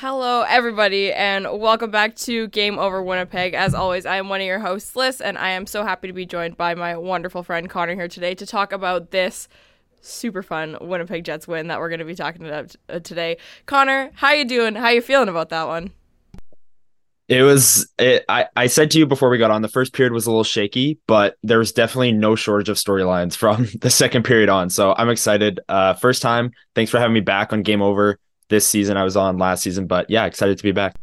Hello, everybody, and welcome back to Game Over Winnipeg. As always, I am one of your hosts, Lyss, and I am so happy to be joined by my wonderful friend Connor here today to talk about this super fun Winnipeg Jets win that we're going to be talking about uh, today. Connor, how you doing? How you feeling about that one? It was. It, I I said to you before we got on. The first period was a little shaky, but there was definitely no shortage of storylines from the second period on. So I'm excited. Uh, first time. Thanks for having me back on Game Over this season. I was on last season, but yeah, excited to be back.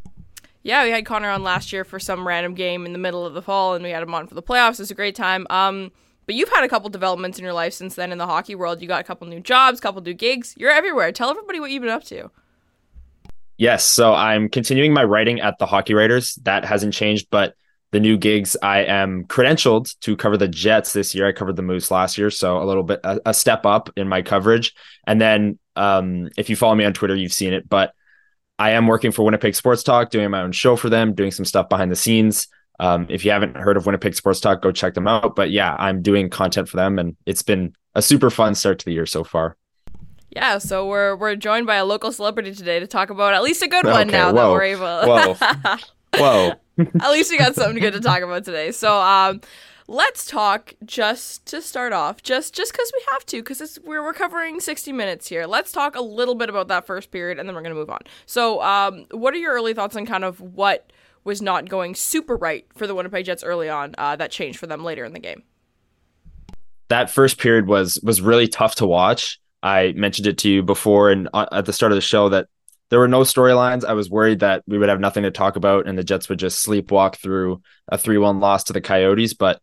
Yeah, we had Connor on last year for some random game in the middle of the fall, and we had him on for the playoffs. It was a great time. Um, but you've had a couple developments in your life since then in the hockey world. You got a couple new jobs, couple new gigs. You're everywhere. Tell everybody what you've been up to. Yes, so I'm continuing my writing at the Hockey Writers. That hasn't changed, but the new gigs I am credentialed to cover the Jets this year. I covered the Moose last year, so a little bit a, a step up in my coverage. And then um, if you follow me on Twitter, you've seen it, but I am working for Winnipeg Sports Talk, doing my own show for them, doing some stuff behind the scenes. Um, if you haven't heard of Winnipeg Sports Talk, go check them out. But yeah, I'm doing content for them, and it's been a super fun start to the year so far. Yeah, so we're we're joined by a local celebrity today to talk about at least a good one okay, now whoa, that we're able. whoa, whoa. At least we got something good to talk about today. So, um, let's talk just to start off, just just because we have to, because we're we're covering sixty minutes here. Let's talk a little bit about that first period, and then we're gonna move on. So, um, what are your early thoughts on kind of what was not going super right for the Winnipeg Jets early on uh, that changed for them later in the game? That first period was was really tough to watch. I mentioned it to you before and uh, at the start of the show that there were no storylines. I was worried that we would have nothing to talk about and the Jets would just sleepwalk through a 3 1 loss to the Coyotes. But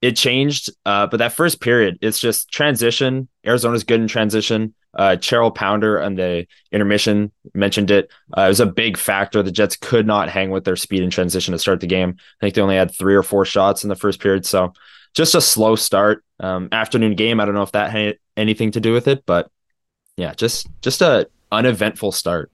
it changed. Uh, but that first period, it's just transition. Arizona's good in transition. Uh, Cheryl Pounder and the intermission mentioned it. Uh, it was a big factor. The Jets could not hang with their speed in transition to start the game. I think they only had three or four shots in the first period. So just a slow start. Um, afternoon game. I don't know if that had anything to do with it, but yeah, just just a uneventful start.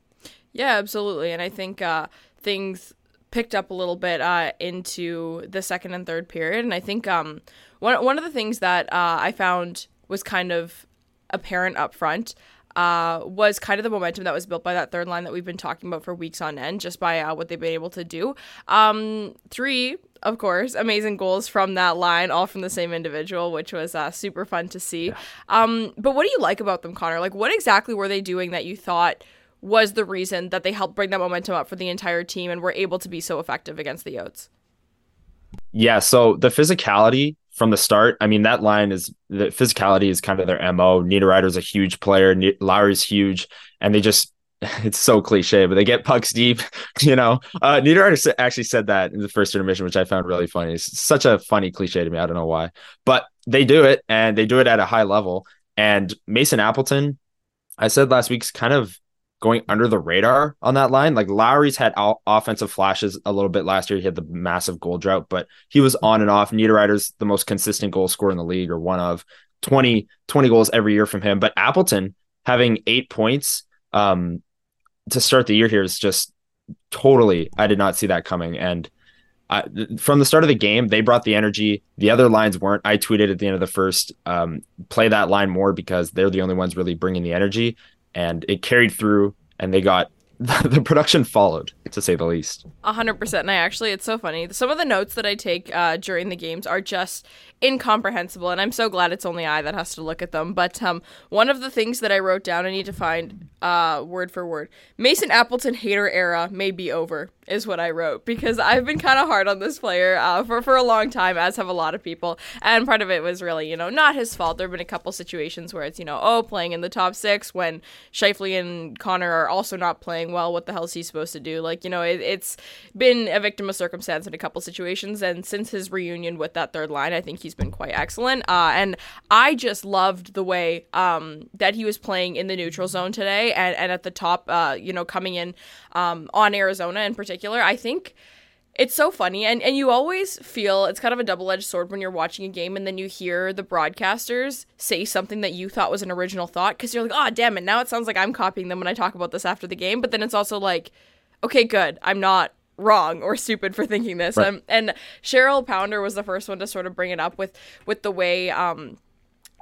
Yeah, absolutely. And I think uh, things picked up a little bit uh, into the second and third period. And I think um, one, one of the things that uh, I found was kind of apparent up front uh, was kind of the momentum that was built by that third line that we've been talking about for weeks on end, just by uh, what they've been able to do. Um, three, of course, amazing goals from that line, all from the same individual, which was uh, super fun to see. Yeah. Um, but what do you like about them, Connor? Like, what exactly were they doing that you thought – was the reason that they helped bring that momentum up for the entire team and were able to be so effective against the Yotes. Yeah, so the physicality from the start, I mean, that line is the physicality is kind of their MO. Niederreiter's a huge player, Lowry's huge, and they just it's so cliche, but they get pucks deep, you know. Uh Niederreiter actually said that in the first intermission, which I found really funny. It's such a funny cliche to me. I don't know why. But they do it and they do it at a high level. And Mason Appleton, I said last week's kind of going under the radar on that line. Like Lowry's had offensive flashes a little bit last year. He had the massive goal drought, but he was on and off. Niederreiter's the most consistent goal scorer in the league, or one of 20, 20 goals every year from him. But Appleton having eight points um, to start the year here is just totally. I did not see that coming, and. From the start of the game, they brought the energy. The other lines weren't. I tweeted at the end of the first, um, play that line more because they're the only ones really bringing the energy and it carried through and they got the production followed to say the least. A hundred percent. And I actually, it's so funny. Some of the notes that I take uh, during the games are just incomprehensible, and I'm so glad it's only I that has to look at them. But um, one of the things that I wrote down, I need to find uh, word for word. Mason Appleton hater era may be over, is what I wrote because I've been kind of hard on this player uh, for for a long time, as have a lot of people. And part of it was really, you know, not his fault. There have been a couple situations where it's, you know, oh, playing in the top six when Scheifele and Connor are also not playing well. What the hell is he supposed to do? Like, you know, it, it's been a victim of circumstance in a couple situations. And since his reunion with that third line, I think he's been quite excellent. Uh, and I just loved the way um, that he was playing in the neutral zone today and, and at the top, uh, you know, coming in um, on Arizona in particular. I think it's so funny and, and you always feel it's kind of a double-edged sword when you're watching a game and then you hear the broadcasters say something that you thought was an original thought because you're like oh damn it now it sounds like i'm copying them when i talk about this after the game but then it's also like okay good i'm not wrong or stupid for thinking this right. um, and cheryl pounder was the first one to sort of bring it up with with the way um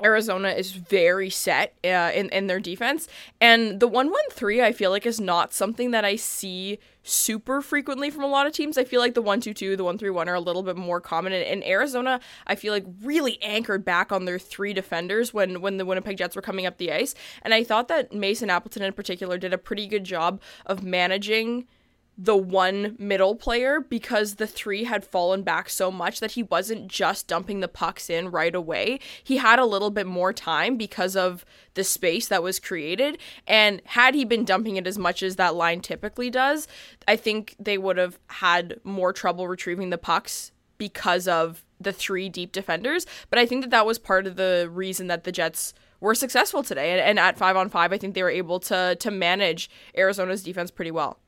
Arizona is very set uh, in in their defense, and the one one three I feel like is not something that I see super frequently from a lot of teams. I feel like the one two two, the one three one are a little bit more common. And, Arizona, I feel like really anchored back on their three defenders when when the Winnipeg Jets were coming up the ice, and I thought that Mason Appleton in particular did a pretty good job of managing the one middle player because the three had fallen back so much that he wasn't just dumping the pucks in right away. He had a little bit more time because of the space that was created. And had he been dumping it as much as that line typically does, I think they would have had more trouble retrieving the pucks because of the three deep defenders. But I think that that was part of the reason that the Jets were successful today. And, and at five on five, I think they were able to to manage Arizona's defense pretty well.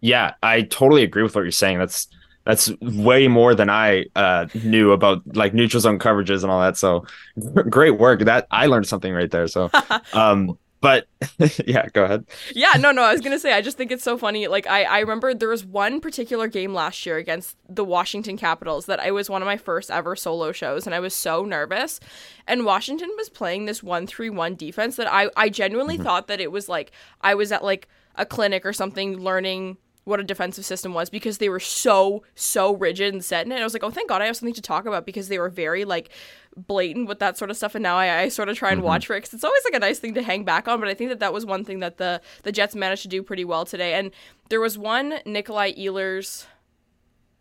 Yeah, I totally agree with what you're saying. That's that's way more than I uh, knew about like neutral zone coverages and all that. So great work. That I learned something right there. So um but yeah, go ahead. Yeah, no, no, I was gonna say I just think it's so funny. Like I, I remember there was one particular game last year against the Washington Capitals that I was one of my first ever solo shows and I was so nervous. And Washington was playing this one three one defense that I, I genuinely mm-hmm. thought that it was like I was at like a clinic or something learning what a defensive system was because they were so so rigid and set in it. And I was like, oh, thank God I have something to talk about because they were very like blatant with that sort of stuff. And now I, I sort of try and mm-hmm. watch for it because it's always like a nice thing to hang back on. But I think that that was one thing that the the Jets managed to do pretty well today. And there was one Nikolai Ehlers,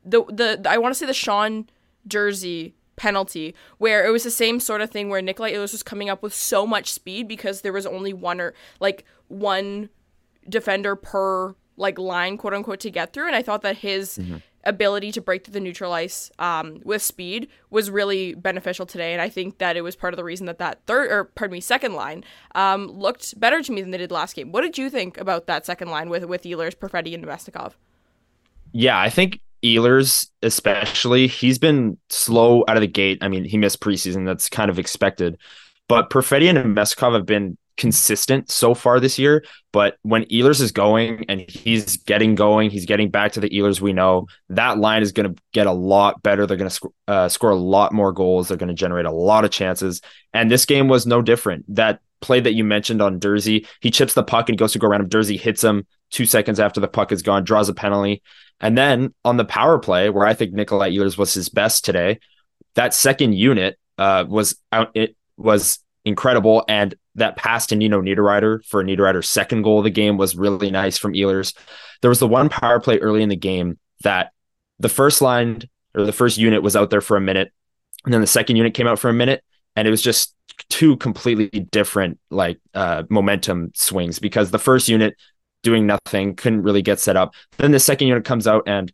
the the I want to say the Sean Durzi penalty where it was the same sort of thing where Nikolai Ehlers was coming up with so much speed because there was only one or like one defender per like line quote unquote to get through and i thought that his mm-hmm. ability to break through the neutral ice um, with speed was really beneficial today and i think that it was part of the reason that that third or pardon me second line um, looked better to me than they did last game what did you think about that second line with with Ehlers, Perfetti, and Namestnikov? yeah i think Ehlers, especially, he's been slow out of the gate. I mean, he missed preseason. That's kind of expected. But Perfetti and Namestnikov have been consistent so far this year. But when Ehlers is going and he's getting going, he's getting back to the Ehlers we know. That line is going to get a lot better. They're going to sc- uh, score a lot more goals. They're going to generate a lot of chances. And this game was no different. That play that you mentioned on Durzi, he chips the puck and goes to go around him. Durzi hits him two seconds after the puck is gone, draws a penalty. And then on the power play, where I think Nikolai Ehlers was his best today, that second unit uh, was out. It was incredible. And that pass to Nino Niederreiter for Niederreiter's second goal of the game was really nice from Ehlers. There was the one power play early in the game that the first line or the first unit was out there for a minute, and then the second unit came out for a minute, and it was just two completely different like uh, momentum swings because the first unit doing nothing couldn't really get set up. Then the second unit comes out and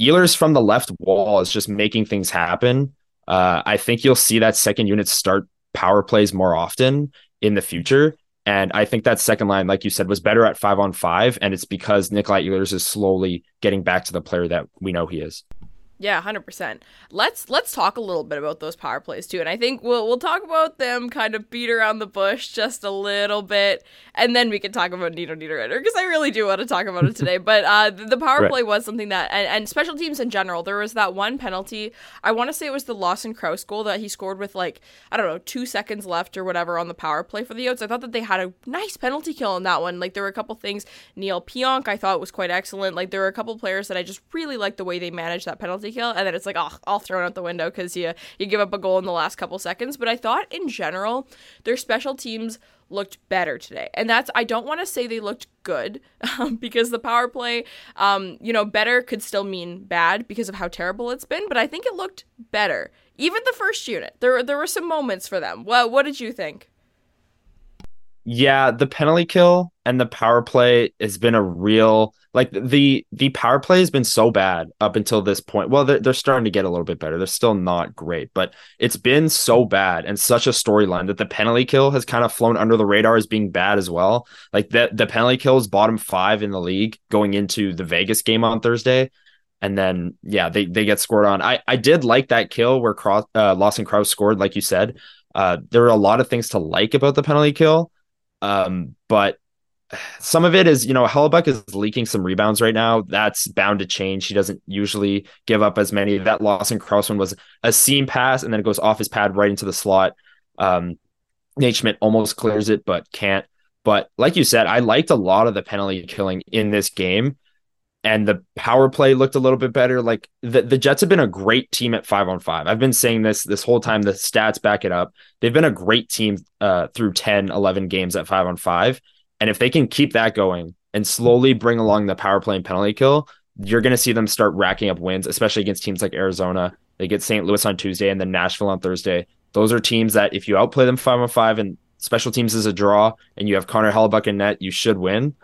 Ehlers from the left wall is just making things happen. Uh, I think you'll see that second unit start power plays more often in the future. And I think that second line, like you said, was better at five on five. And it's because Nikolai Ehlers is slowly getting back to the player that we know he is. Yeah, hundred percent. Let's let's talk a little bit about those power plays too, and I think we'll we'll talk about them kind of beat around the bush just a little bit, and then we can talk about Nino Niederreiter because I really do want to talk about it today. but uh, the, the power right. play was something that, and, and special teams in general, there was that one penalty. I want to say it was the Lawson Crouse goal that he scored with like I don't know two seconds left or whatever on the power play for the Yotes. I thought that they had a nice penalty kill on that one. Like there were a couple things. Neil Pionk I thought was quite excellent. Like there were a couple players that I just really liked the way they managed that penalty penalty kill, and then it's like, oh, I'll throw it out the window because you you give up a goal in the last couple seconds. But I thought in general, their special teams looked better today, and that's I don't want to say they looked good um, because the power play, um, you know, better could still mean bad because of how terrible it's been. But I think it looked better. Even the first unit, there there were some moments for them. Well, what did you think? Yeah, the penalty kill and the power play has been a real like the the power play has been so bad up until this point. Well, they're, they're starting to get a little bit better. They're still not great, but it's been so bad and such a storyline that the penalty kill has kind of flown under the radar as being bad as well. Like the the penalty kill is bottom five in the league going into the Vegas game on Thursday. And then yeah, they they get scored on. I I did like that kill where Cross, uh, Lawson Crouse scored, like you said. Uh, there were a lot of things to like about the penalty kill um, but some of it is, you know, Hellebuyck is leaking some rebounds right now. That's bound to change. He doesn't usually give up as many. That Lawson Crouse one was a seam pass, and then it goes off his pad right into the slot. Um, Nate Schmidt almost clears it, but can't. But like you said, I liked a lot of the penalty killing in this game and the power play looked a little bit better. Like the, the Jets have been a great team at five on five. I've been saying this this whole time. The stats back it up. They've been a great team uh, through 10, 11 games at five on five. And if they can keep that going and slowly bring along the power play and penalty kill, you're going to see them start racking up wins, especially against teams like Arizona. They get St. Louis on Tuesday and then Nashville on Thursday. Those are teams that if you outplay them five on five and special teams is a draw and you have Connor Hellebuyck in net, you should win.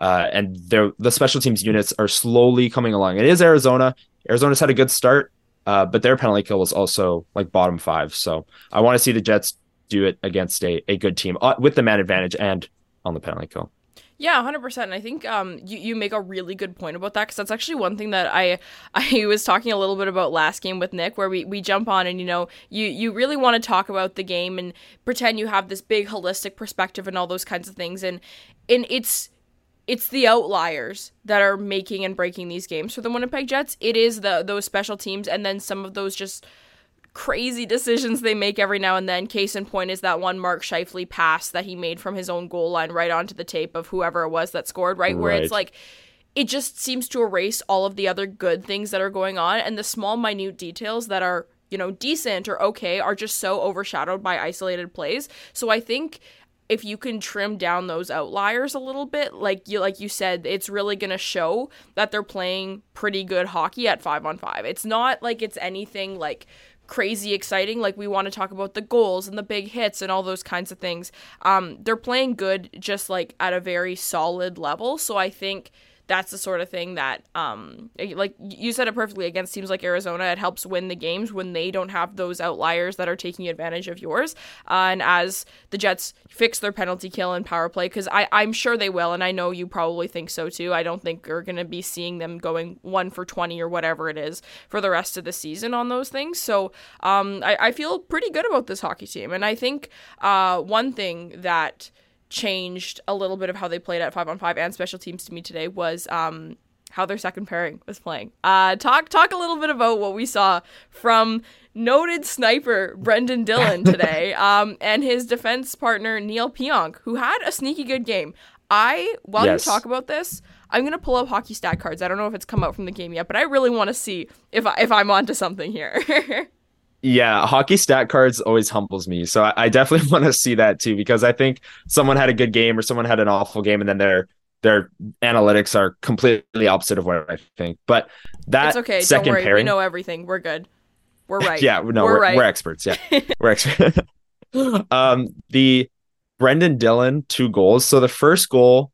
Uh, and the special teams units are slowly coming along. It is Arizona. Arizona's had a good start, uh, but their penalty kill was also like bottom five. So I want to see the Jets do it against a, a good team uh, with the man advantage and on the penalty kill. Yeah, hundred percent. I think um, you you make a really good point about that because that's actually one thing that I I was talking a little bit about last game with Nick, where we, we jump on and you know you you really want to talk about the game and pretend you have this big holistic perspective and all those kinds of things, and and it's it's the outliers that are making and breaking these games for the Winnipeg Jets. It is the those special teams and then some of those just crazy decisions they make every now and then. Case in point is that one Mark Scheifele pass that he made from his own goal line right onto the tape of whoever it was that scored, right? right. Where it's like it just seems to erase all of the other good things that are going on and the small minute details that are you know decent or okay are just so overshadowed by isolated plays so i think if you can trim down those outliers a little bit, like you like you said, it's really gonna show that they're playing pretty good hockey at five on five. It's not like it's anything like crazy exciting. Like we want to talk about the goals and the big hits and all those kinds of things. Um, they're playing good, just like at a very solid level. So I think that's the sort of thing that um like you said it perfectly. Against teams like Arizona it helps win the games when they don't have those outliers that are taking advantage of yours. Uh, and as the Jets fix their penalty kill and power play I I'm sure they will and I know you probably think so too. I don't think you're going to be seeing them going 1 for 20 or whatever it is for the rest of the season on those things. So um I, I feel pretty good about this hockey team and I think uh one thing that changed a little bit of how they played at five on five and special teams to me today was um, how their second pairing was playing. Uh, talk talk a little bit about what we saw from noted sniper Brendan Dillon today um, and his defense partner Neil Pionk, who had a sneaky good game. I while yes. you talk about this, I'm gonna pull up hockey stat cards. I don't know if it's come out from the game yet, but I really want to see if I, if I'm onto something here. Yeah, hockey stat cards always humbles me. So I, I definitely want to see that too because I think someone had a good game or someone had an awful game and then their their analytics are completely opposite of what I think. But that's okay. Second Don't worry. Pairing, we know everything. We're good. We're right. yeah, no, we're, we're, right. we're experts. Yeah, we're experts. um, the Brendan Dillon two goals. So the first goal,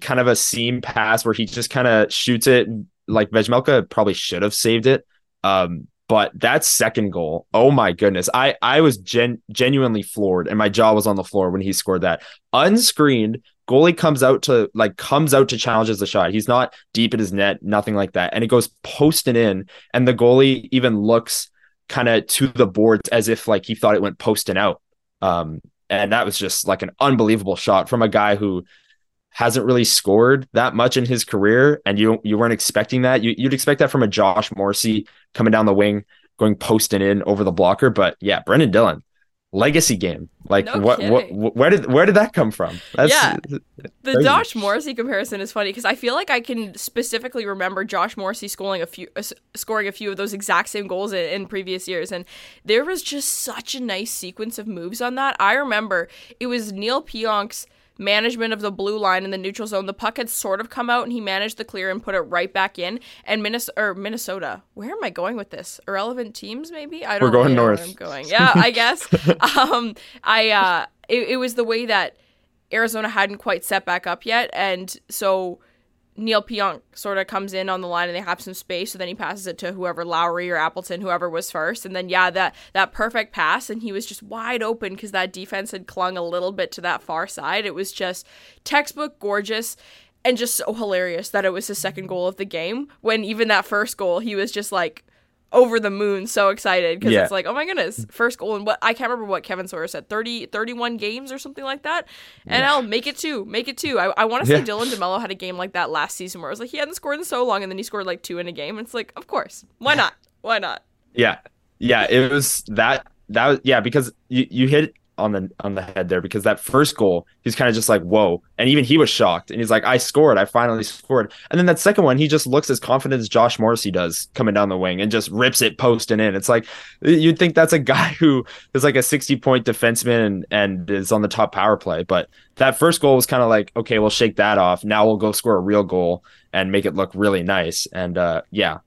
kind of a seam pass where he just kind of shoots it. Like Vejmelka probably should have saved it. Um, but that second goal, oh my goodness, I I was gen- genuinely floored, and my jaw was on the floor when he scored that unscreened. Goalie comes out to like comes out to challenges the shot. He's not deep in his net, nothing like that, and it goes posting in, and the goalie even looks kind of to the boards as if like he thought it went posting out. Um, and that was just like an unbelievable shot from a guy who hasn't really scored that much in his career, and you you weren't expecting that. You, would expect that from a Josh Morrissey coming down the wing, going posting in over the blocker. But yeah, Brendan Dillon, legacy game. Like no what, what, where did where did that come from? That's yeah, the crazy. Josh Morrissey comparison is funny because I feel like I can specifically remember Josh Morrissey scoring a few uh, scoring a few of those exact same goals in, in previous years, and there was just such a nice sequence of moves on that. I remember it was Neil Pionk's management of the blue line in the neutral zone. The puck had sort of come out and he managed to clear and put it right back in. And Minnesota, or Minnesota, where am I going with this? Irrelevant teams, maybe? I don't. We're going north. I'm going. Yeah, I guess. um, I uh, it, it was the way that Arizona hadn't quite set back up yet, and so Neil Pionk sort of comes in on the line and they have some space, so then he passes it to whoever Lowry or Appleton, whoever was first, and then yeah, that that perfect pass, and he was just wide open because that defense had clung a little bit to that far side. It was just textbook gorgeous, and just so hilarious that it was his second goal of the game. When even that first goal, he was just like over the moon, so excited because Yeah. it's like, oh my goodness, first goal in what I can't remember what Kevin Sawyer said 30, 31 games or something like that. And I'll make it two, make it two. I, I want to say Yeah. Dylan DeMelo had a game like that last season where it was like he hadn't scored in so long and then he scored like two in a game. And it's like, of course, why not? Why not? Yeah. Yeah. It was that that was yeah, because you, you hit on the on the head there because that first goal, he's kind of just like, whoa. And even he was shocked. And he's like, I scored. I finally scored. And then that second one, he just looks as confident as Josh Morrissey does coming down the wing and just rips it post and in. It's like you'd think that's a guy who is like a 60 point defenseman and, and is on the top power play. But that first goal was kind of like, okay, we'll shake that off. Now we'll go score a real goal and make it look really nice. And uh yeah,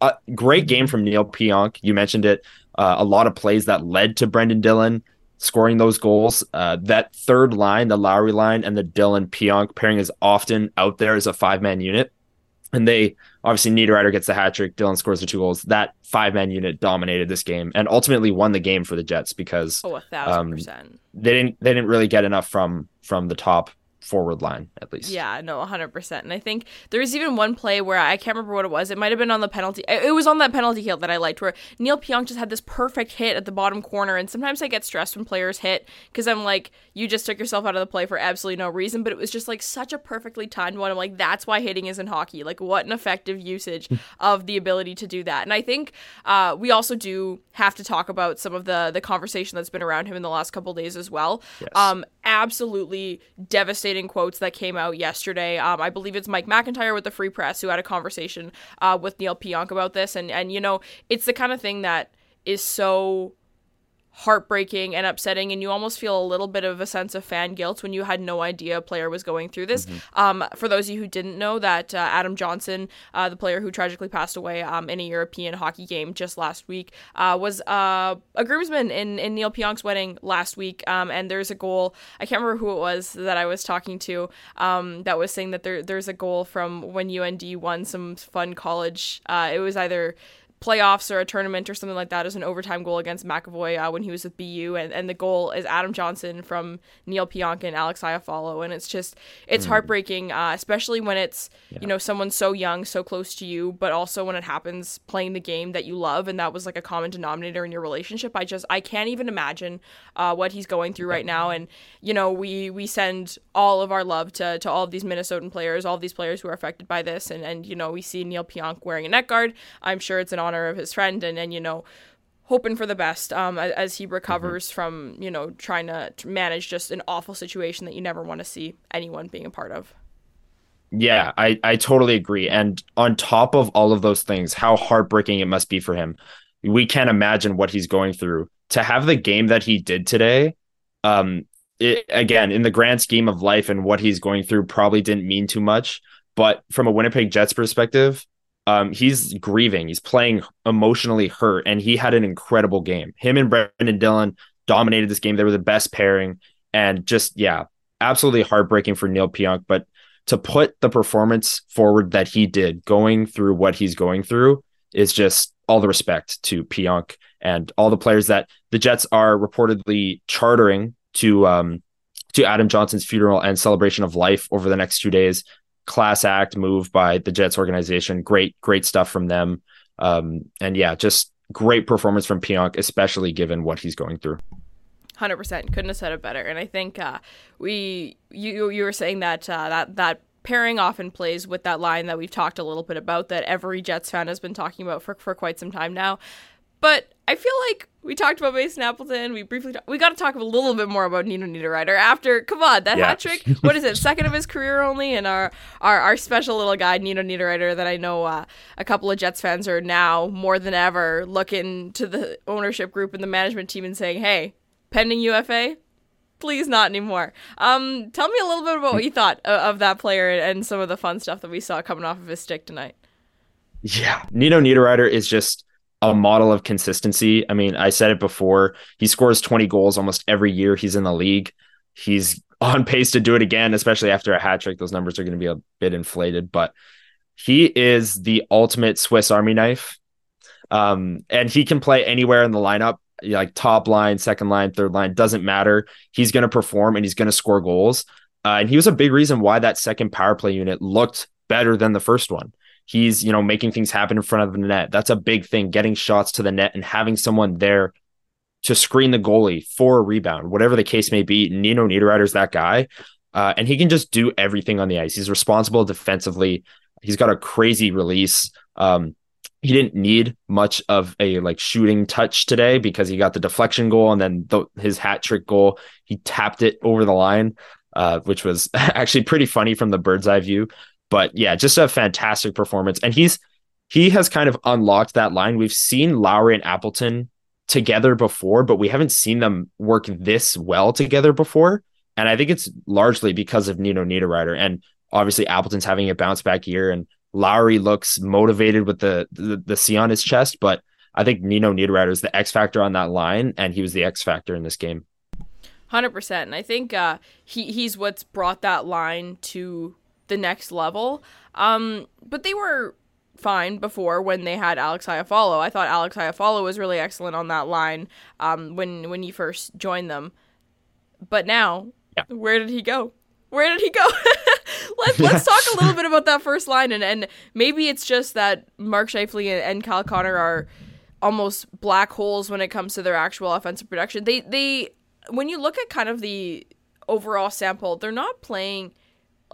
a great game from Neil Pionk. You mentioned it. Uh, a lot of plays that led to Brendan Dillon scoring those goals. Uh, that third line, the Lowry line, and the Dillon Pionk pairing is often out there as a five man unit. And they obviously Niederreiter gets the hat trick. Dillon scores the two goals. That five man unit dominated this game and ultimately won the game for the Jets because Oh, a thousand Um, percent. they didn't they didn't really get enough from from the top forward line at least. Yeah, no, 100%. And I think there was even one play where I can't remember what it was. It might have been on the penalty. It was on that penalty kill that I liked where Neil Pionk just had this perfect hit at the bottom corner. And sometimes I get stressed when players hit because I'm like, you just took yourself out of the play for absolutely no reason. But it was just like such a perfectly timed one. I'm like, that's why hitting is in hockey. Like, what an effective usage of the ability to do that. And I think uh, we also do have to talk about some of the the conversation that's been around him in the last couple days as well. Yes. Um, absolutely devastating quotes that came out yesterday. Um, I believe it's Mike McIntyre with the Free Press who had a conversation uh, with Neil Pionk about this, and and you know it's the kind of thing that is so heartbreaking and upsetting and you almost feel a little bit of a sense of fan guilt when you had no idea a player was going through this. Um, for those of you who didn't know that uh, adam johnson uh, the player who tragically passed away um, in a european hockey game just last week uh, was uh, a groomsman in, in neil pionk's wedding last week. Um, and there's a goal i can't remember who it was that i was talking to um, that was saying that there, there's a goal from when und won some fun college uh, it was either playoffs or a tournament or something like that as an overtime goal against McAvoy uh, when he was with BU, and, and the goal is Adam Johnson from Neil Pionk and Alex Iafallo, and it's just it's heartbreaking, uh, especially when it's you know someone so young, so close to you, but also when it happens playing the game that you love, and that was like a common denominator in your relationship. I just I can't even imagine uh, what he's going through right now, and you know we we send all of our love to to all of these Minnesotan players, all of these players who are affected by this, and and you know we see Neil Pionk wearing a neck guard. I'm sure it's an honor of his friend, and and you know hoping for the best um, as he recovers from you know trying to, to manage just an awful situation that you never want to see anyone being a part of. Yeah, I, I totally agree. And on top of all of those things, how heartbreaking it must be for him. We can't imagine what he's going through. To have the game that he did today, um, it, again, in the grand scheme of life and what he's going through, probably didn't mean too much. But from a Winnipeg Jets perspective, um, he's grieving. He's playing emotionally hurt, and he had an incredible game. Him and Brendan Dillon dominated this game. They were the best pairing, and just yeah, absolutely heartbreaking for Neil Pionk. But to put the performance forward that he did, going through what he's going through, is just all the respect to Pionk and all the players that the Jets are reportedly chartering to um, to Adam Johnson's funeral and celebration of life over the next two days. Class act move by the Jets organization. Great, great stuff from them. Um, and yeah, just great performance from Pionk, especially given what he's going through. Hundred percent, couldn't have said it better. And I think uh, we you you were saying that uh, that that pairing often plays with that line that we've talked a little bit about that every Jets fan has been talking about for for quite some time now. But I feel like we talked about Mason Appleton. We briefly ta- we got to talk a little bit more about Nino Niederreiter after. Come on, that Yeah. hat trick. What is it? Second of his career only, and our our, our special little guy Nino Niederreiter that I know uh, a couple of Jets fans are now more than ever looking to the ownership group and the management team and saying, "Hey, pending UFA, please not anymore." Um, tell me a little bit about what you thought of, of that player and some of the fun stuff that we saw coming off of his stick tonight. Yeah, Nino Niederreiter is just a model of consistency. I mean, I said it before. He scores 20 goals almost every year he's in the league. He's on pace to do it again, especially after a hat trick. Those numbers are going to be a bit inflated, but he is the ultimate Swiss Army knife. Um, and he can play anywhere in the lineup, like top line, second line, third line, doesn't matter. He's going to perform and he's going to score goals. Uh, and he was a big reason why that second power play unit looked better than the first one. He's, you know, making things happen in front of the net. That's a big thing, getting shots to the net and having someone there to screen the goalie for a rebound, whatever the case may be. Nino Niederreiter's that guy. Uh, and he can just do everything on the ice. He's responsible defensively. He's got a crazy release. Um, he didn't need much of a like shooting touch today because he got the deflection goal and then the, his hat trick goal. He tapped it over the line, uh, which was actually pretty funny from the bird's eye view. But yeah, just a fantastic performance. And he's he has kind of unlocked that line. We've seen Lowry and Appleton together before, but we haven't seen them work this well together before. And I think it's largely because of Nino Niederreiter. And obviously Appleton's having a bounce back year and Lowry looks motivated with the, the, the C on his chest, but I think Nino Niederreiter is the X factor on that line, and he was the X factor in this game. Hundred percent, and I think uh, he he's what's brought that line to the next level. Um, but they were fine before when they had Alex Iafallo. I thought Alex Iafallo was really excellent on that line um, when when he first joined them. But now, yeah. where did he go? Where did he go? let's let's talk a little bit about that first line, and and maybe it's just that Mark Scheifele and, and Kyle Connor are almost black holes when it comes to their actual offensive production. They they when you look at kind of the overall sample, they're not playing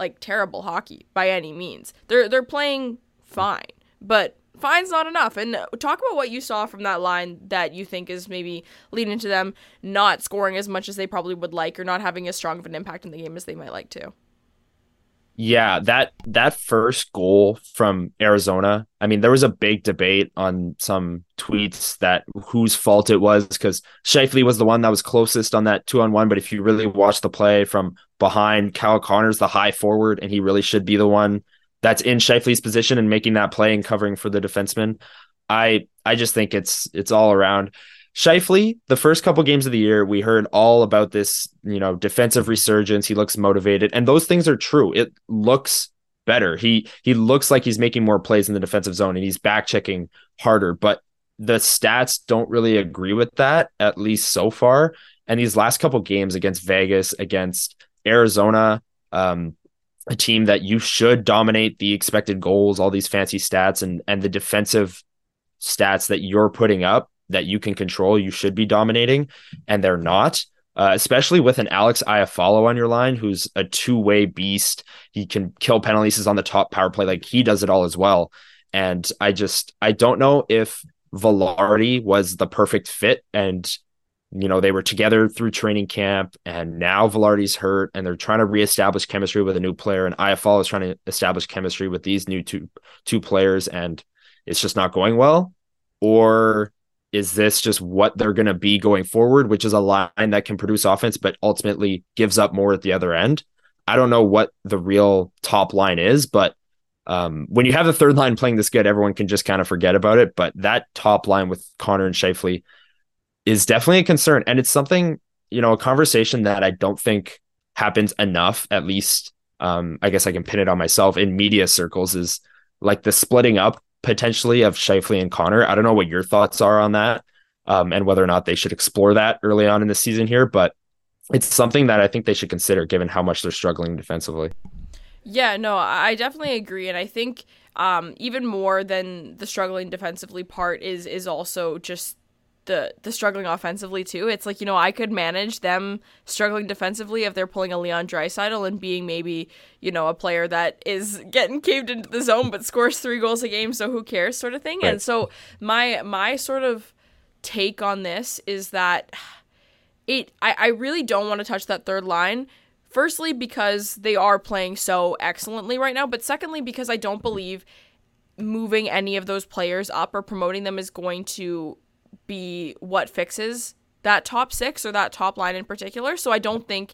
like terrible hockey by any means. They're they're playing fine, but fine's not enough. And talk about what you saw from that line that you think is maybe leading to them not scoring as much as they probably would like, or not having as strong of an impact in the game as they might like to. Yeah, that that first goal from Arizona. I mean, there was a big debate on some tweets that whose fault it was because Scheifele was the one that was closest on that two on one. But if you really watch the play from behind, Kyle Connor's the high forward, and he really should be the one that's in Scheifele's position and making that play and covering for the defenseman. I I just think it's it's all around. Scheifele, the first couple games of the year, we heard all about this, you know, defensive resurgence. He looks motivated, and those things are true. It looks better. He he looks like he's making more plays in the defensive zone and he's back checking harder, but the stats don't really agree with that, at least so far. And these last couple games against Vegas, against Arizona, um, a team that you should dominate the expected goals, all these fancy stats, and and the defensive stats that you're putting up that you can control, you should be dominating, and they're not. Uh, especially with an Alex Iafallo on your line, who's a two-way beast. He can kill penalties. He's on the top power play. Like he does it all as well. And I just I don't know if Vilardi was the perfect fit. And you know they were together through training camp, and now Vilardi's hurt, and they're trying to reestablish chemistry with a new player. And Iafallo is trying to establish chemistry with these new two two players, and it's just not going well. Or is this just what they're going to be going forward, which is a line that can produce offense, but ultimately gives up more at the other end? I don't know what the real top line is, but um, when you have the third line playing this good, everyone can just kind of forget about it. But that top line with Connor and Scheifele is definitely a concern. And it's something, you know, a conversation that I don't think happens enough, at least um, I guess I can pin it on myself in media circles is like the splitting up potentially of Scheifele and Connor. I don't know what your thoughts are on that, um, and whether or not they should explore that early on in the season here, but it's something that I think they should consider given how much they're struggling defensively. Yeah, no, I definitely agree, and I think um, even more than the struggling defensively part is is also just the the struggling offensively too. It's like you know I could manage them struggling defensively if they're pulling a Leon Draisaitl and being maybe you know a player that is getting caved into the zone but scores three goals a game, so who cares, sort of thing. Right. And so my my sort of take on this is that it I, I really don't want to touch that third line. Firstly, because they are playing so excellently right now, but secondly, because I don't believe moving any of those players up or promoting them is going to be what fixes that top six or that top line in particular. So I don't think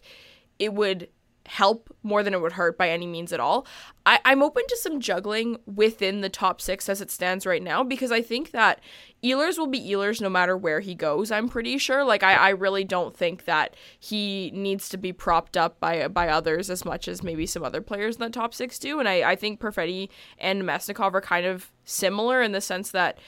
it would help more than it would hurt by any means at all. I, I'm open to some juggling within the top six as it stands right now because I think that Ehlers will be Ehlers no matter where he goes, I'm pretty sure. Like I, I really don't think that he needs to be propped up by by others as much as maybe some other players in the top six do. And I, I think Perfetti and Namestnikov are kind of similar in the sense that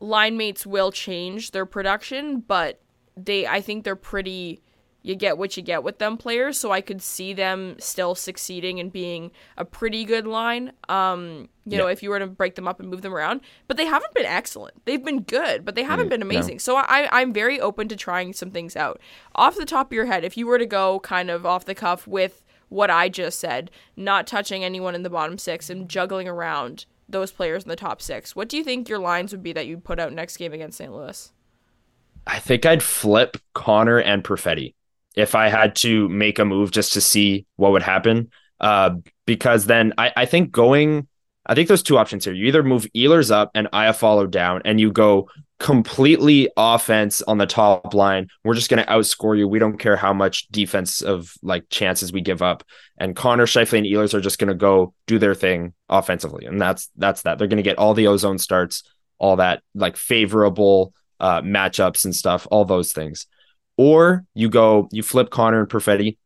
line mates will change their production, but they I think they're pretty you get what you get with them players. So I could see them still succeeding and being a pretty good line. Um, you yeah. know, if you were to break them up and move them around, but they haven't been excellent. They've been good, but they haven't mm, been amazing. No. So I, I'm very open to trying some things out. Off the top of your head, if you were to go kind of off the cuff with what I just said, not touching anyone in the bottom six and juggling around those players in the top six, what do you think your lines would be that you'd put out next game against St. Louis? I think I'd flip Connor and Perfetti if I had to make a move just to see what would happen. Uh, because then I, I think going, I think there's two options here. You either move Ehlers up and Iafallo down, and you go completely offense on the top line. We're just going to outscore you. We don't care how much defense of like chances we give up. And Connor Scheifele and Ehlers are just going to go do their thing offensively, and that's that's that. They're going to get all the ozone starts, all that like favorable uh, matchups and stuff, all those things. Or you go, you flip Connor and Perfetti.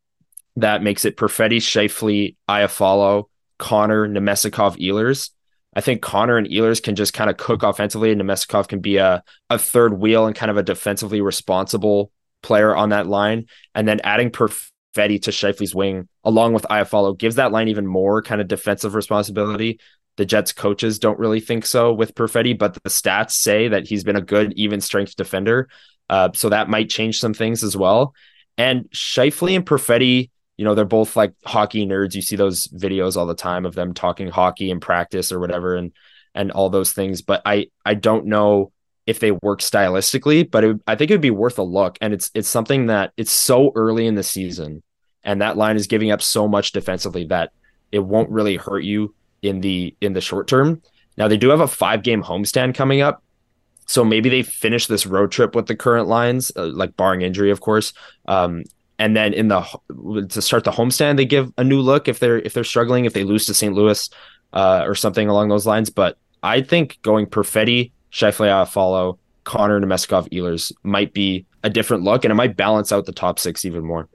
That makes it Perfetti, Scheifele, Iafallo, Connor, Namestnikov, Ehlers. I think Connor and Ehlers can just kind of cook offensively, and Namestnikov can be a, a third wheel and kind of a defensively responsible player on that line. And then adding Perfetti to Scheifele's wing along with Iafallo gives that line even more kind of defensive responsibility. The Jets coaches don't really think so with Perfetti, but the stats say that he's been a good even strength defender. Uh, so that might change some things as well. And Scheifele and Perfetti, you know, they're both like hockey nerds. You see those videos all the time of them talking hockey and practice or whatever, and and all those things. But I I don't know if they work stylistically, but it, I think it would be worth a look. And it's it's something that it's so early in the season, and that line is giving up so much defensively that it won't really hurt you in the in the short term. Now they do have a five game homestand coming up, so maybe they finish this road trip with the current lines, uh, like barring injury, of course. Um, and then in the to start the homestand, they give a new look if they're if they're struggling, if they lose to St. Louis uh, or something along those lines. But I think going Perfetti, Scheifele, Iafallo Connor, Namestnikov, Ehlers might be a different look, and it might balance out the top six even more.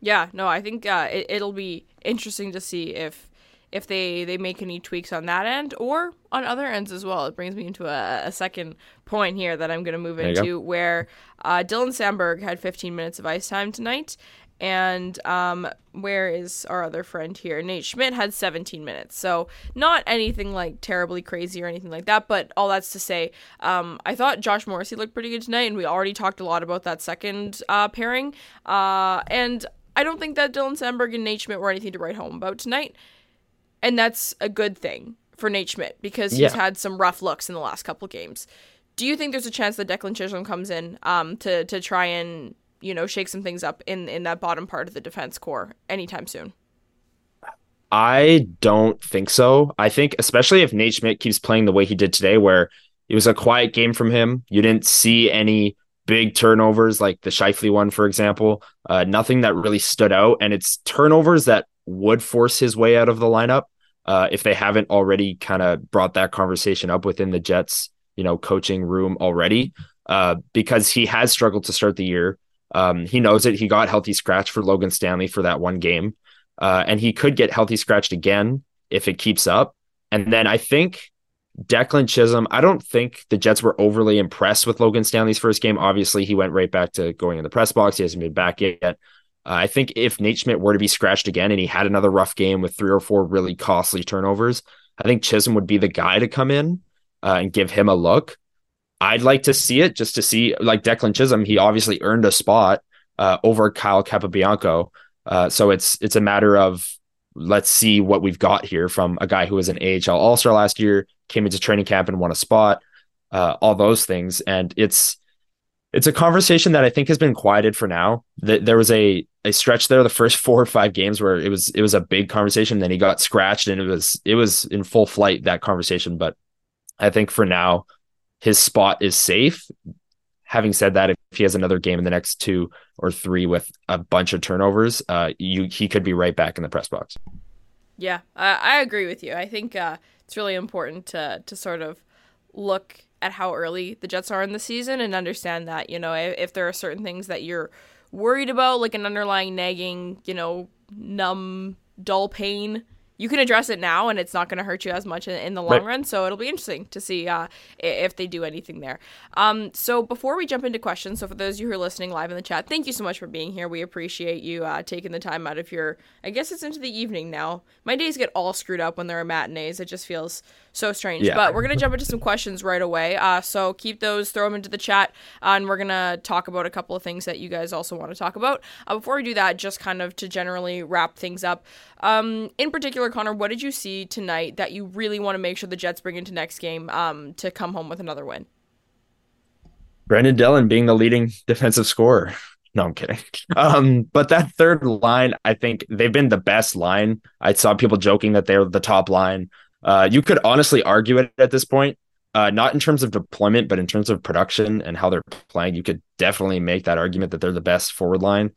Yeah, no, I think uh, it, it'll be interesting to see if if they they make any tweaks on that end or on other ends as well. It brings me into a, a second point here that I'm going to move into where uh, Dylan Samberg had 15 minutes of ice time tonight. And um, where is our other friend here? Nate Schmidt had 17 minutes. So, not anything like terribly crazy or anything like that. But all that's to say, um, I thought Josh Morrissey looked pretty good tonight. And we already talked a lot about that second uh, pairing. Uh, and I don't think that Dylan Samberg and Nate Schmidt were anything to write home about tonight and that's a good thing for Nate Schmidt because he's yeah. had some rough looks in the last couple games. Do you think there's a chance that Declan Chisholm comes in um, to to try and you know shake some things up in in that bottom part of the defense core anytime soon? I don't think so. I think especially if Nate Schmidt keeps playing the way he did today, where it was a quiet game from him. You didn't see any big turnovers like the Scheifele one, for example. Uh, nothing that really stood out, and it's turnovers that would force his way out of the lineup uh, if they haven't already kind of brought that conversation up within the Jets, you know, coaching room already, uh, because he has struggled to start the year. Um, he knows it. He got healthy scratch for Logan Stanley for that one game, uh, and he could get healthy scratched again if it keeps up. And then I think Declan Chisholm, I don't think the Jets were overly impressed with Logan Stanley's first game. Obviously, he went right back to going in the press box. He hasn't been back yet. Uh, I think if Nate Schmidt were to be scratched again and he had another rough game with three or four really costly turnovers, I think Chisholm would be the guy to come in uh, and give him a look. I'd like to see it just to see, like Declan Chisholm, he obviously earned a spot uh, over Kyle Capobianco. Uh, so it's it's a matter of let's see what we've got here from a guy who was an AHL All Star last year, came into training camp and won a spot, uh, all those things, and it's it's a conversation that I think has been quieted for now. There was a a stretch there the first four or five games where it was it was a big conversation. Then he got scratched and it was it was in full flight that conversation. But I think for now, his spot is safe. Having said that, if he has another game in the next two or three with a bunch of turnovers, uh, you he could be right back in the press box. Yeah, I, I agree with you. I think uh, it's really important to to sort of look at how early the Jets are in the season and understand that, you know, if, if there are certain things that you're worried about, like an underlying nagging, you know, numb, dull pain you can address it now and it's not going to hurt you as much in, in the long right. run. So it'll be interesting to see uh, if they do anything there. Um, so before we jump into questions, so for those of you who are listening live in the chat, thank you so much for being here. We appreciate you uh, taking the time out of your, I guess it's into the evening now. My days get all screwed up when there are matinees. It just feels so strange. Yeah. But we're going to jump into some questions right away. Uh, so keep those, throw them into the chat, uh, and we're going to talk about a couple of things that you guys also want to talk about. Uh, before we do that, just kind of to generally wrap things up, um, in particular, Connor, what did you see tonight that you really want to make sure the Jets bring into next game um, to come home with another win? Brendan Dillon being the leading defensive scorer. No, I'm kidding. Um, but that third line, I think they've been the best line. I saw people joking that they're the top line. Uh, you could honestly argue it at this point, uh, not in terms of deployment, but in terms of production and how they're playing. You could definitely make that argument that they're the best forward line.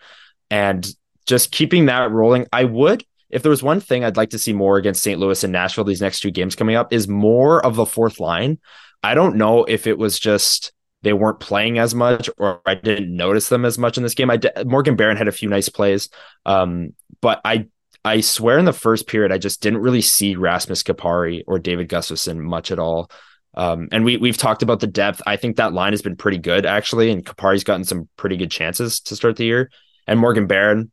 And just keeping that rolling, I would if there was one thing I'd like to see more against St. Louis and Nashville these next two games coming up is more of the fourth line. I don't know if it was just they weren't playing as much or I didn't notice them as much in this game. I Morgan Barron had a few nice plays, um, but I I swear in the first period I just didn't really see Rasmus Kupari or David Gustafsson much at all. Um, and we we've talked about the depth. I think that line has been pretty good actually, and Kupari's gotten some pretty good chances to start the year. And Morgan Barron,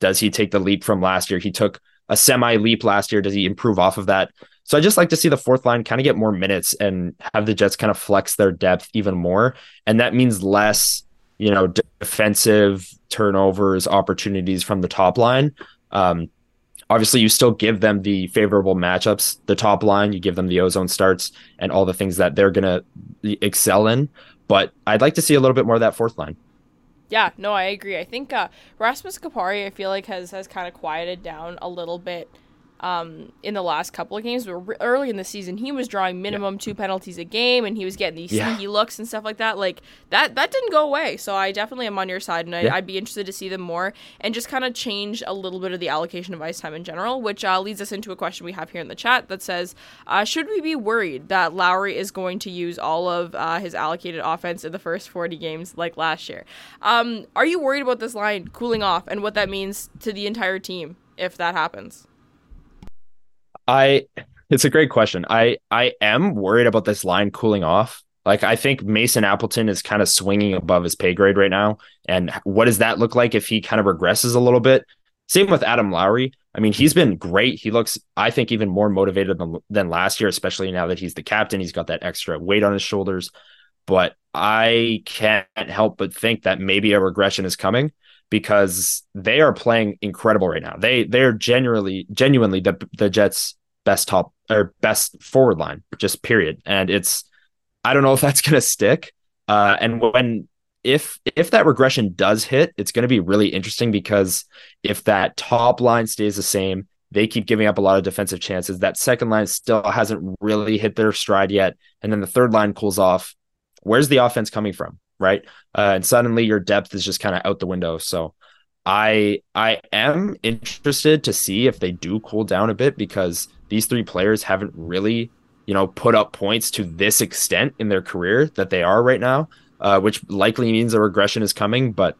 does he take the leap from last year? He took a semi leap last year. Does he improve off of that? So I just like to see the fourth line kind of get more minutes and have the Jets kind of flex their depth even more. And that means less, you know, defensive turnovers, opportunities from the top line. Um, obviously, you still give them the favorable matchups, the top line, you give them the ozone starts and all the things that they're going to excel in. But I'd like to see a little bit more of that fourth line. Yeah, no, I agree. I think uh, Rasmus Kupari, I feel like has has kind of quieted down a little bit um, in the last couple of games. But early in the season, he was drawing minimum yeah. two penalties a game, and he was getting these yeah. sneaky looks and stuff like that. Like that, that didn't go away. So I definitely am on your side, and I, would be interested to see them more and just kind of change a little bit of the allocation of ice time in general. Which uh, leads us into a question we have here in the chat that says, uh, "Should we be worried that Lowry is going to use all of uh, his allocated offense in the first 40 games like last year? Um, are you worried about this line cooling off and what that means to the entire team if that happens?" I it's a great question. I I am worried about this line cooling off. Like I think Mason Appleton is kind of swinging above his pay grade right now, and what does that look like if he kind of regresses a little bit? Same with Adam Lowry. I mean, he's been great. He looks, I think, even more motivated than, than last year, especially now that he's the captain. He's got that extra weight on his shoulders. But I can't help but think that maybe a regression is coming because they are playing incredible right now. They they're genuinely genuinely the the Jets best top or best forward line, just period. And it's I don't know if that's gonna stick. Uh, and when if if that regression does hit, it's going to be really interesting because if that top line stays the same, they keep giving up a lot of defensive chances. That second line still hasn't really hit their stride yet, and then the third line cools off. Where's the offense coming from? Right? Uh, and suddenly your depth is just kind of out the window. So I I am interested to see if they do cool down a bit because these three players haven't really, you know, put up points to this extent in their career that they are right now, uh, which likely means a regression is coming. But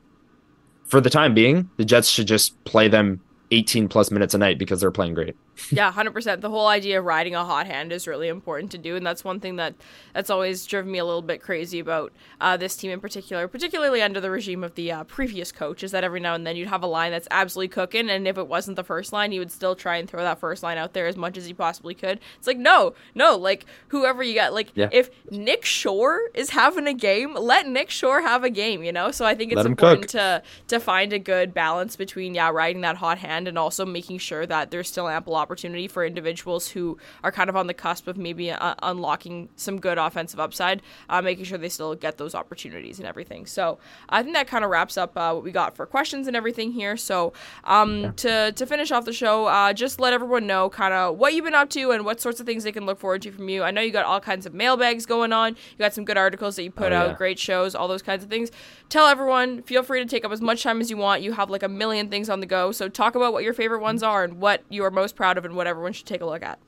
for the time being, the Jets should just play them 18 plus minutes a night because they're playing great. yeah, 100%. The whole idea of riding a hot hand is really important to do and that's one thing that that's always driven me a little bit crazy about uh, this team in particular, particularly under the regime of the uh, previous coach is that every now and then you'd have a line that's absolutely cooking and if it wasn't the first line, you would still try and throw that first line out there as much as you possibly could. It's like, no, no, like whoever you got, like yeah. if Nick Shore is having a game, let Nick Shore have a game, you know? So I think it's important to to find a good balance between yeah, riding that hot hand and also making sure that there's still ample opportunity for individuals who are kind of on the cusp of maybe uh, unlocking some good offensive upside, uh, making sure they still get those opportunities and everything. So I think that kind of wraps up uh, what we got for questions and everything here. So um, yeah. to, to finish off the show, uh, just let everyone know kind of what you've been up to and what sorts of things they can look forward to from you. I know you got all kinds of mailbags going on. You got some good articles that you put oh, out, great shows, all those kinds of things. Tell everyone, feel free to take up as much time as you want. You have like a million things on the go. So talk about what your favorite ones are and what you are most proud of and what everyone should take a look at.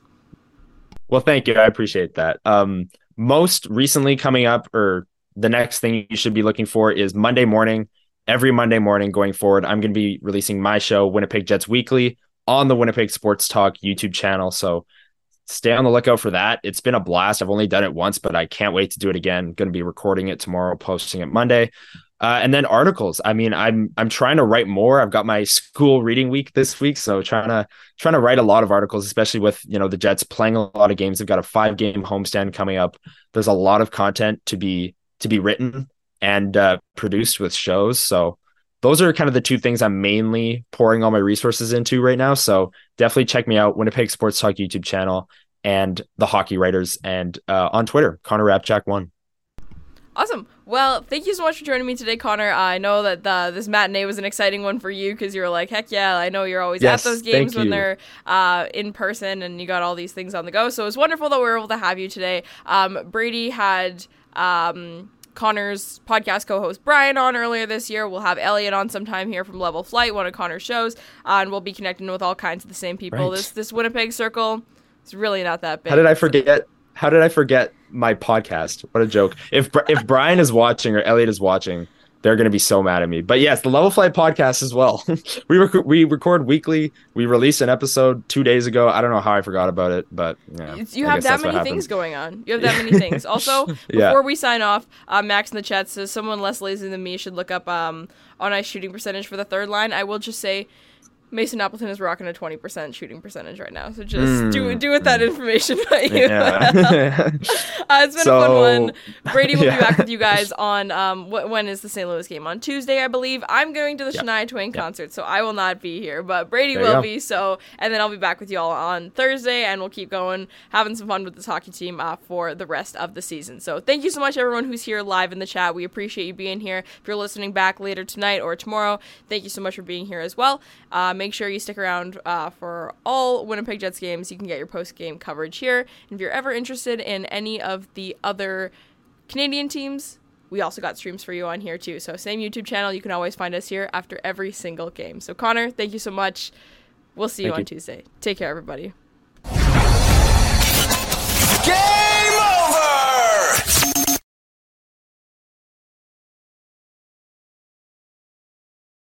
Well, thank you. I appreciate that. Um, most recently coming up, or the next thing you should be looking for is Monday morning. Every Monday morning going forward, I'm going to be releasing my show, Winnipeg Jets Weekly. on the Winnipeg Sports Talk YouTube channel. So stay on the lookout for that. It's been a blast. I've only done it once, but I can't wait to do it again. Going to be recording it tomorrow, posting it Monday. Uh, and then articles. I mean, I'm I'm trying to write more. I've got my school reading week this week, so trying to trying to write a lot of articles, especially with you know the Jets playing a lot of games. They've got a five game homestand coming up. There's a lot of content to be to be written and uh, produced with shows. So those are kind of the two things I'm mainly pouring all my resources into right now. So definitely check me out, Winnipeg Sports Talk YouTube channel and the Hockey Writers, and uh, on Twitter, Connor Hrabchak one. Awesome. Well, thank you so much for joining me today, Connor. I know that the, this matinee was an exciting one for you because you were like, heck yeah, I know you're always yes, at those games when they're uh, in person and you got all these things on the go. So it was wonderful that we were able to have you today. Um, Brady had. Um, Connor's podcast co-host Brian on earlier this year. We'll have Elliot on sometime here from Level Flight, one of Connor's shows, uh, and we'll be connecting with all kinds of the same people. Right. This this Winnipeg circle is really not that big. How did I forget? How did I forget my podcast? What a joke! If if Brian is watching or Elliot is watching, they're going to be so mad at me. But yes, the Level Flight podcast as well. we rec- we record weekly. We released an episode two days ago. I don't know how I forgot about it, but yeah, you have that many things going on. You have that many things. Also, before yeah. we sign off, uh, Max in the chat says someone less lazy than me should look up um, on ice shooting percentage for the third line. I will just say Mason Appleton is rocking a 20% shooting percentage right now. So just mm. do do with that information what you yeah. uh, It's been so, a fun one. Brady will yeah. be back with you guys on um wh- when is the St. Louis game? On Tuesday, I believe. I'm going to the yep. Shania Twain yep. concert, so I will not be here, but Brady there will be. So, and then I'll be back with you all on Thursday and we'll keep going having some fun with this hockey team uh, for the rest of the season. So, thank you so much everyone who's here live in the chat. We appreciate you being here. If you're listening back later tonight or tomorrow, thank you so much for being here as well. Um, make sure you stick around uh, for all Winnipeg Jets games. You can get your post game coverage here. And if you're ever interested in any of the other Canadian teams, we also got streams for you on here too. So, same YouTube channel. You can always find us here after every single game. So, Connor, thank you so much. We'll see you thank on you. Tuesday. Take care, everybody. Game!